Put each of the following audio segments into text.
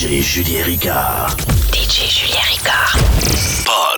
DJ Julien Ricard. DJ Julien Ricard.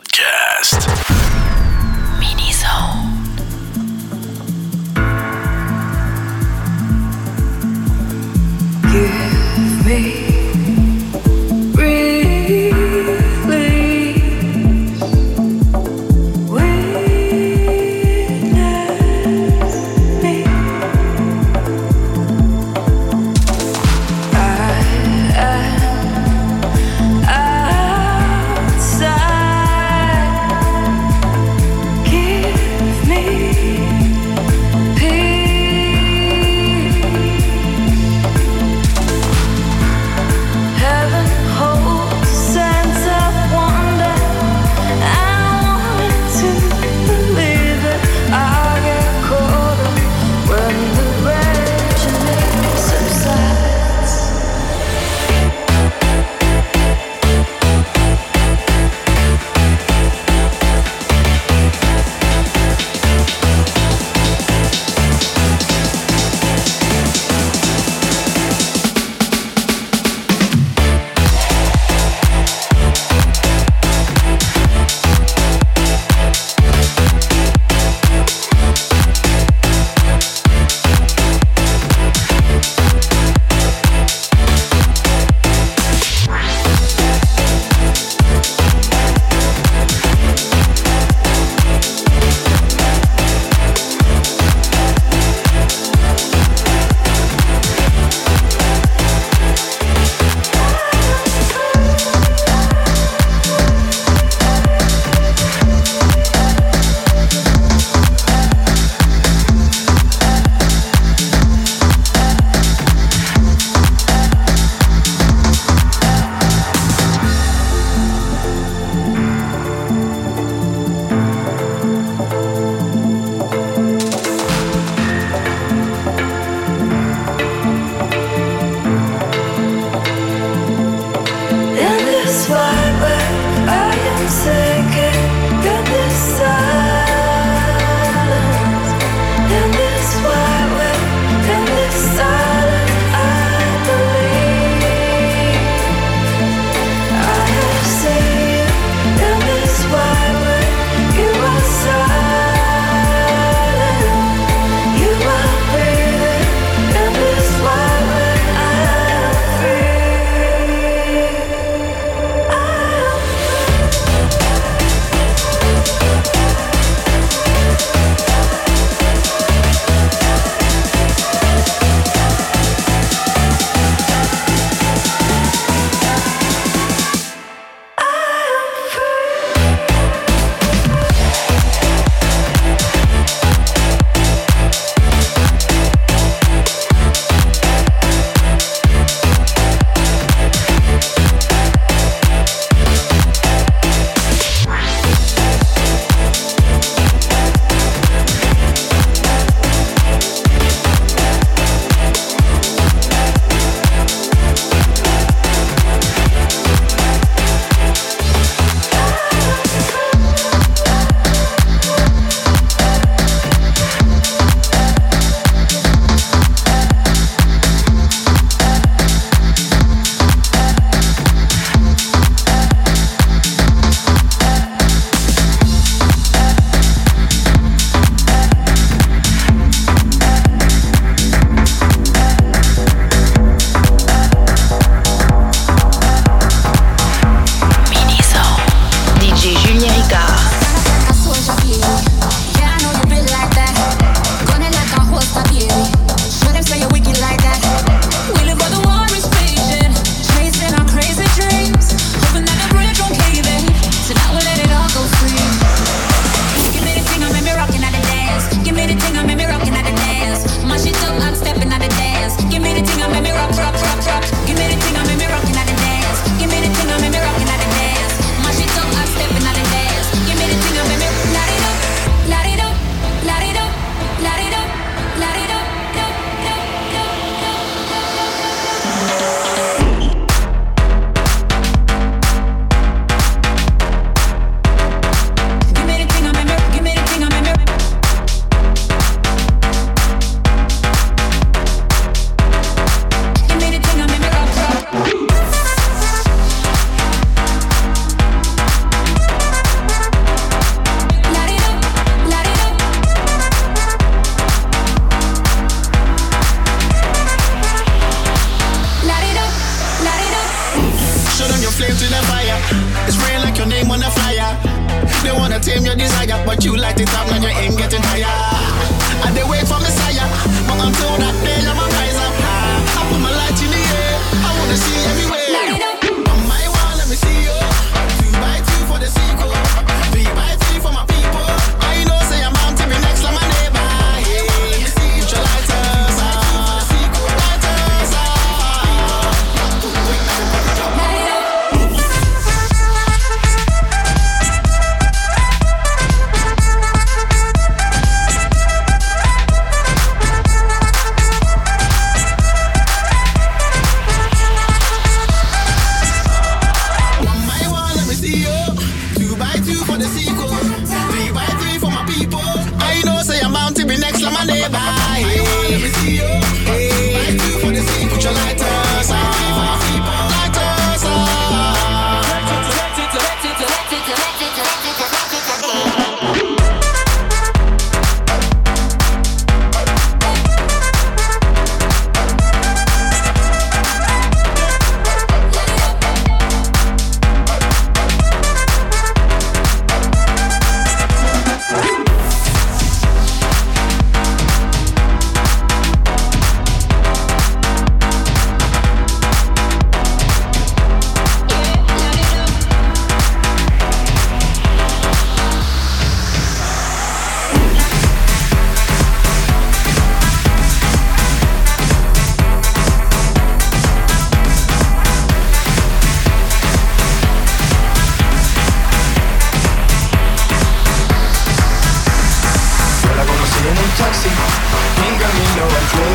En camino al club.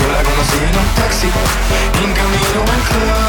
Yo la conocí en un taxi, en camino al club.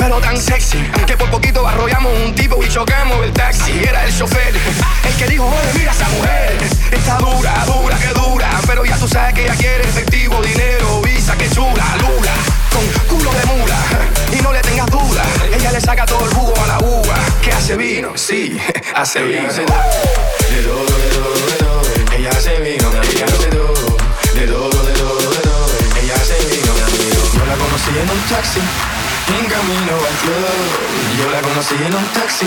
Pero tan sexy. Que por poquito arrollamos un tipo y chocamos el taxi. Era el chofer, el que dijo, oye, mira esa mujer. Está dura, dura, que dura. Pero ya tú sabes que ella quiere efectivo, dinero, visa, que chula, lula. Con culo de mula, y no le tengas duda. Ella le saca todo el jugo a la uva. Que hace vino, sí, hace vino. De todo, de todo, de todo. Ella hace vino, ella hace todo. De todo, de todo, de todo. Ella hace vino, Yo la conocí en un taxi, en camino al club. Yo la conocí en un taxi,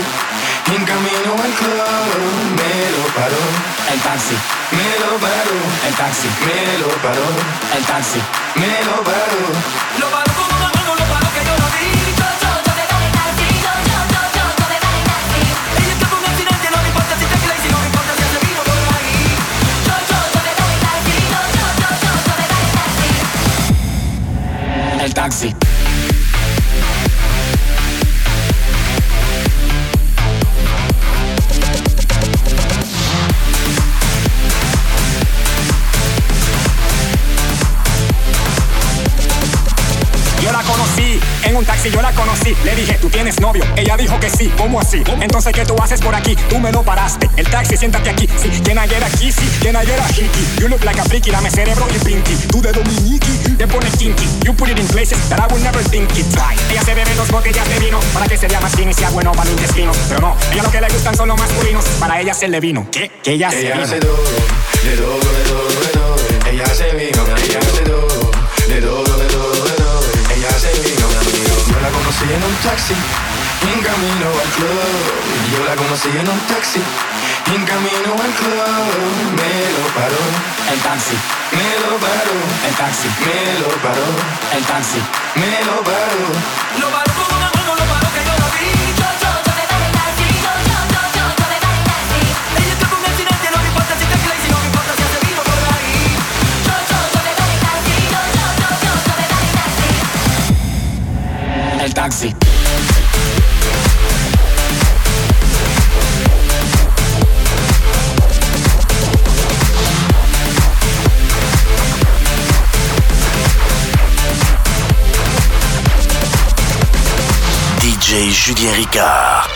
en camino al club. Me lo paró el taxi, me lo paró el taxi, me lo paró el taxi, me lo paró. Lo paró una mano, lo paró que yo lo vi. Yo, yo, yo te doy el taxi, yo, yo, yo, yo, yo te doy el taxi. Ella escapó un accidente, no me importa si te crazy, no me importa si hace vino por ahí. Yo, yo, yo te doy el taxi, yo, yo, yo, yo, yo te doy el taxi. El taxi. En un taxi, yo la conocí. Le dije, ¿tú tienes novio? Ella dijo que sí. ¿Cómo así? Entonces, ¿qué tú haces por aquí? Tú me lo paraste. El taxi, siéntate aquí. Sí, can I get a kissy? Can I get a hickey? You look like a freaky, dame cerebro y pinky. Tú de Dominiki, te pones kinky. You put it in places that I would never think it. Right. Ella se bebe dos botellas de vino para que se vea más fino y sea bueno para el intestino. Pero no, ella lo que le gustan son los masculinos. Para ella se le vino. ¿Qué? Que ella se vino. hace todo, de todo, de todo, de todo. Ella hace vino, taxi, en camino al club. Yo la conocí en un taxi, en camino al club. Me lo paró el taxi, me lo paró el taxi, me lo paró el taxi, me lo paró. Lo paró con una mano, lo paró que yo lo vi. Yo, yo, yo el taxi, yo, yo, yo, yo, yo el taxi. Ella accidente, no me importa si te crazy, no me importa si hace vino por ahí. Yo, yo, yo el taxi, yo, yo, yo, yo, el taxi. El taxi. Julien Ricard.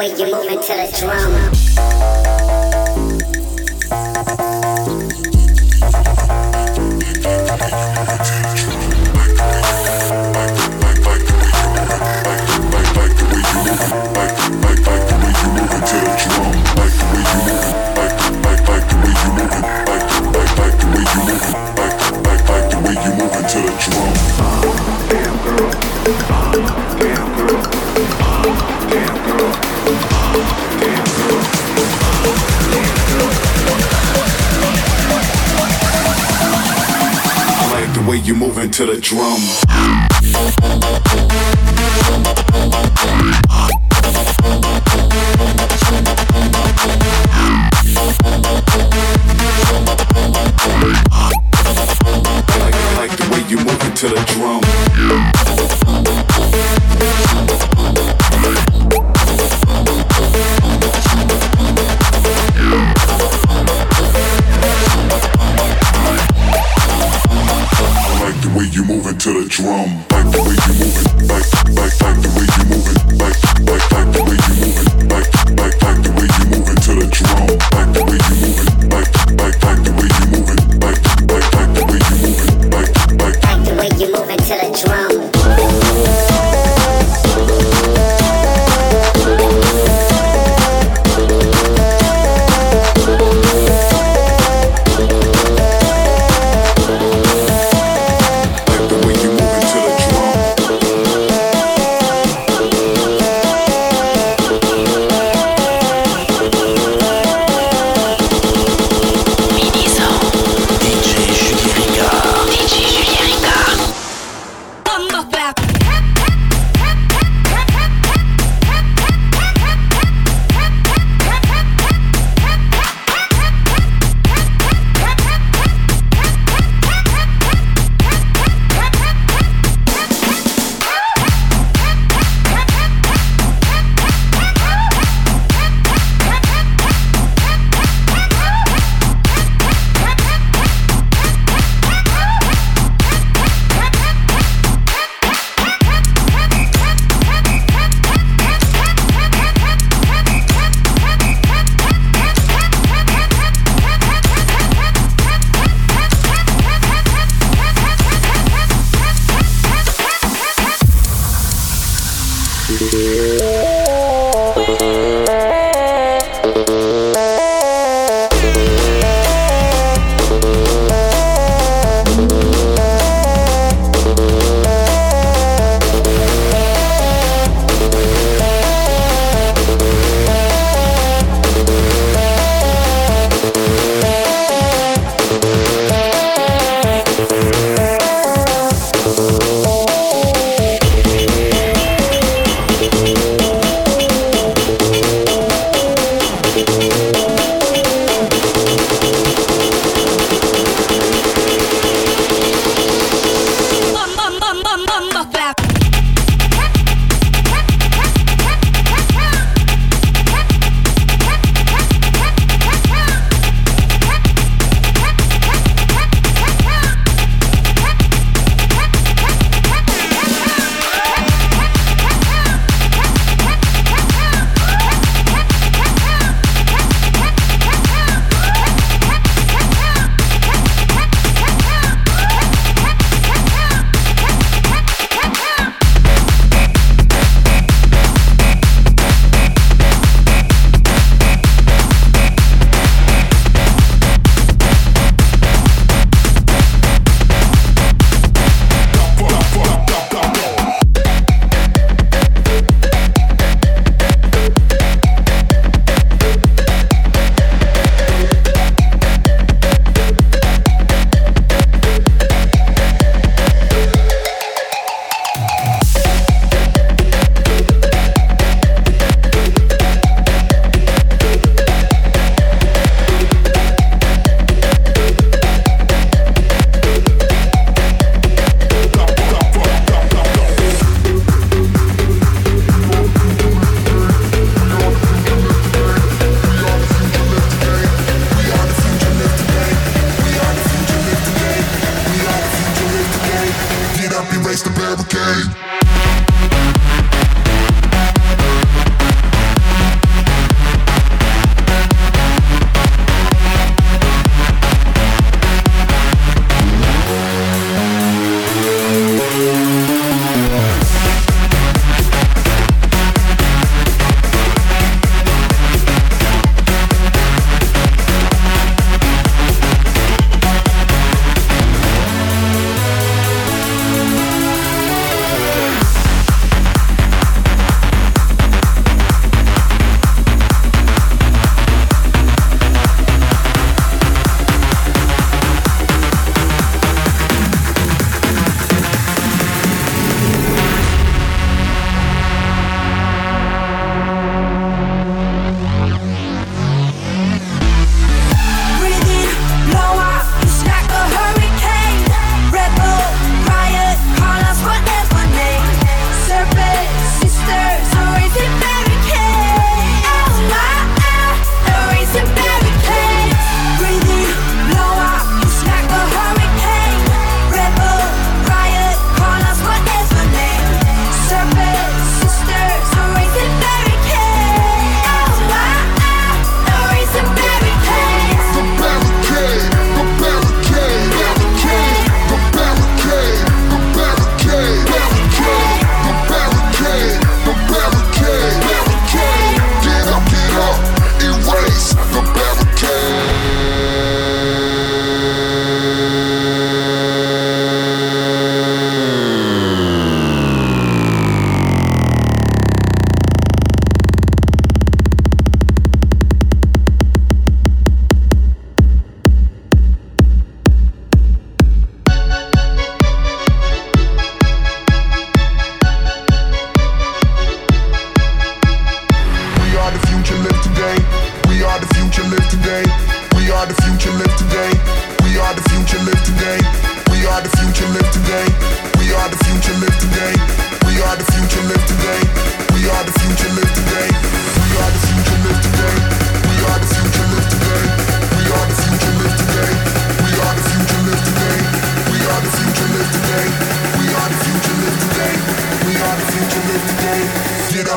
when you move into the drum. you moving to the drum. Like, like the way you move into the drum. drum.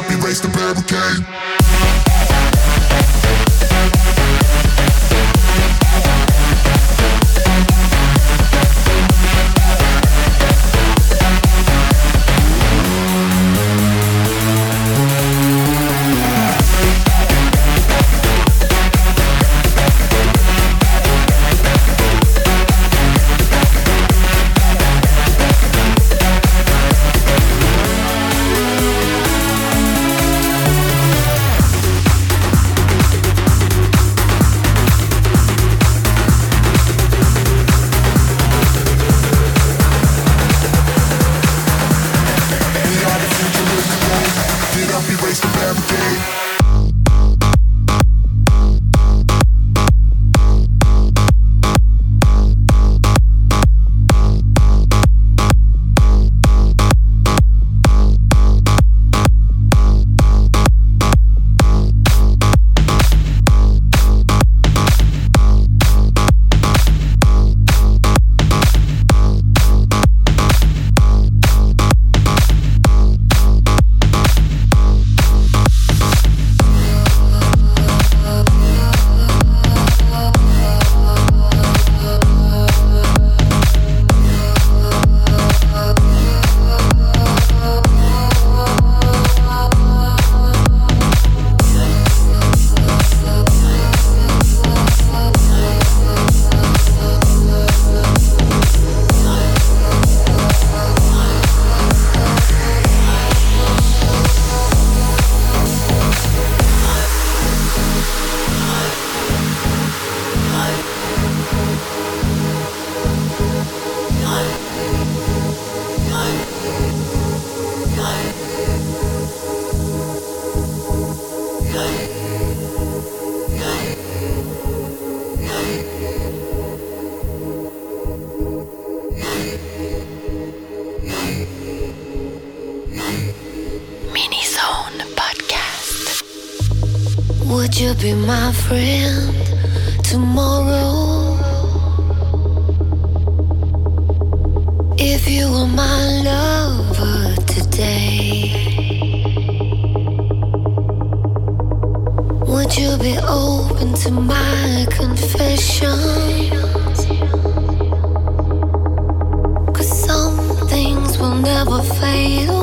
up, erase the barricade. Tomorrow? If you were my lover today, would you be open to my confessions? Cause some things will never fade.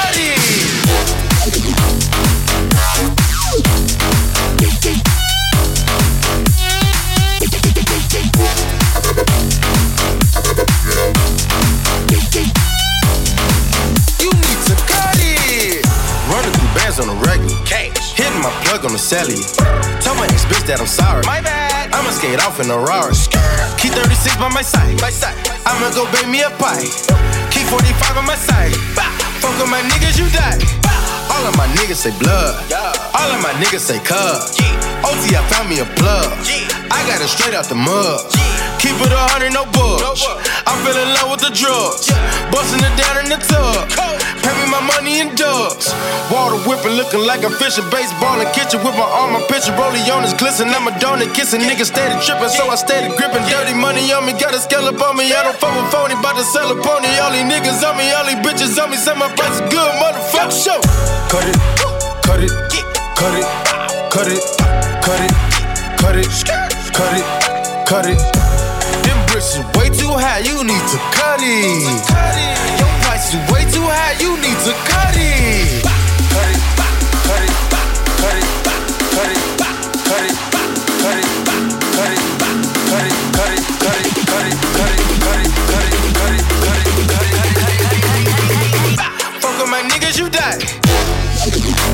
Hitting my plug on the cellular. Tell my ex bitch that I'm sorry. My bad. I'ma skate off in a Rari. Keep 36 by my side. My side. I'ma go bake me a pie. Keep 45 on my side. Fuck with my niggas, you die. All of my niggas say blood. All of my niggas say cub. OT, I found me a plug. I got it straight out the mud. Keep it a hundred, no bugs. I fell in love with the drugs. Busting it down in the tub. Pay me my money in dubs. Water whipping, looking like a fish in baseball in kitchen with my arm, my picture, rollie on is glisten. I'm a donut kissing, niggas steady tripping, so I steady gripping. Dirty money on me, got a scale up on me. I don't fuck with phony, bout to sell a pony. All these niggas on me, all these bitches on me. Say my price is good, motherfucker. Show. Cut it, cut it, cut it, cut it, cut it, cut it, cut it, cut it. Them bricks is way too high, you need to cut it. Your price is way too high, you need to cut it. Cut it, cut it, cut it, cut it, cut it, cut it, cut it, cut it, cut it, cut it, cut it, cut it, cut it, cut it, cut it, cut it, cut it, cut it. Fuck with my niggas, you die.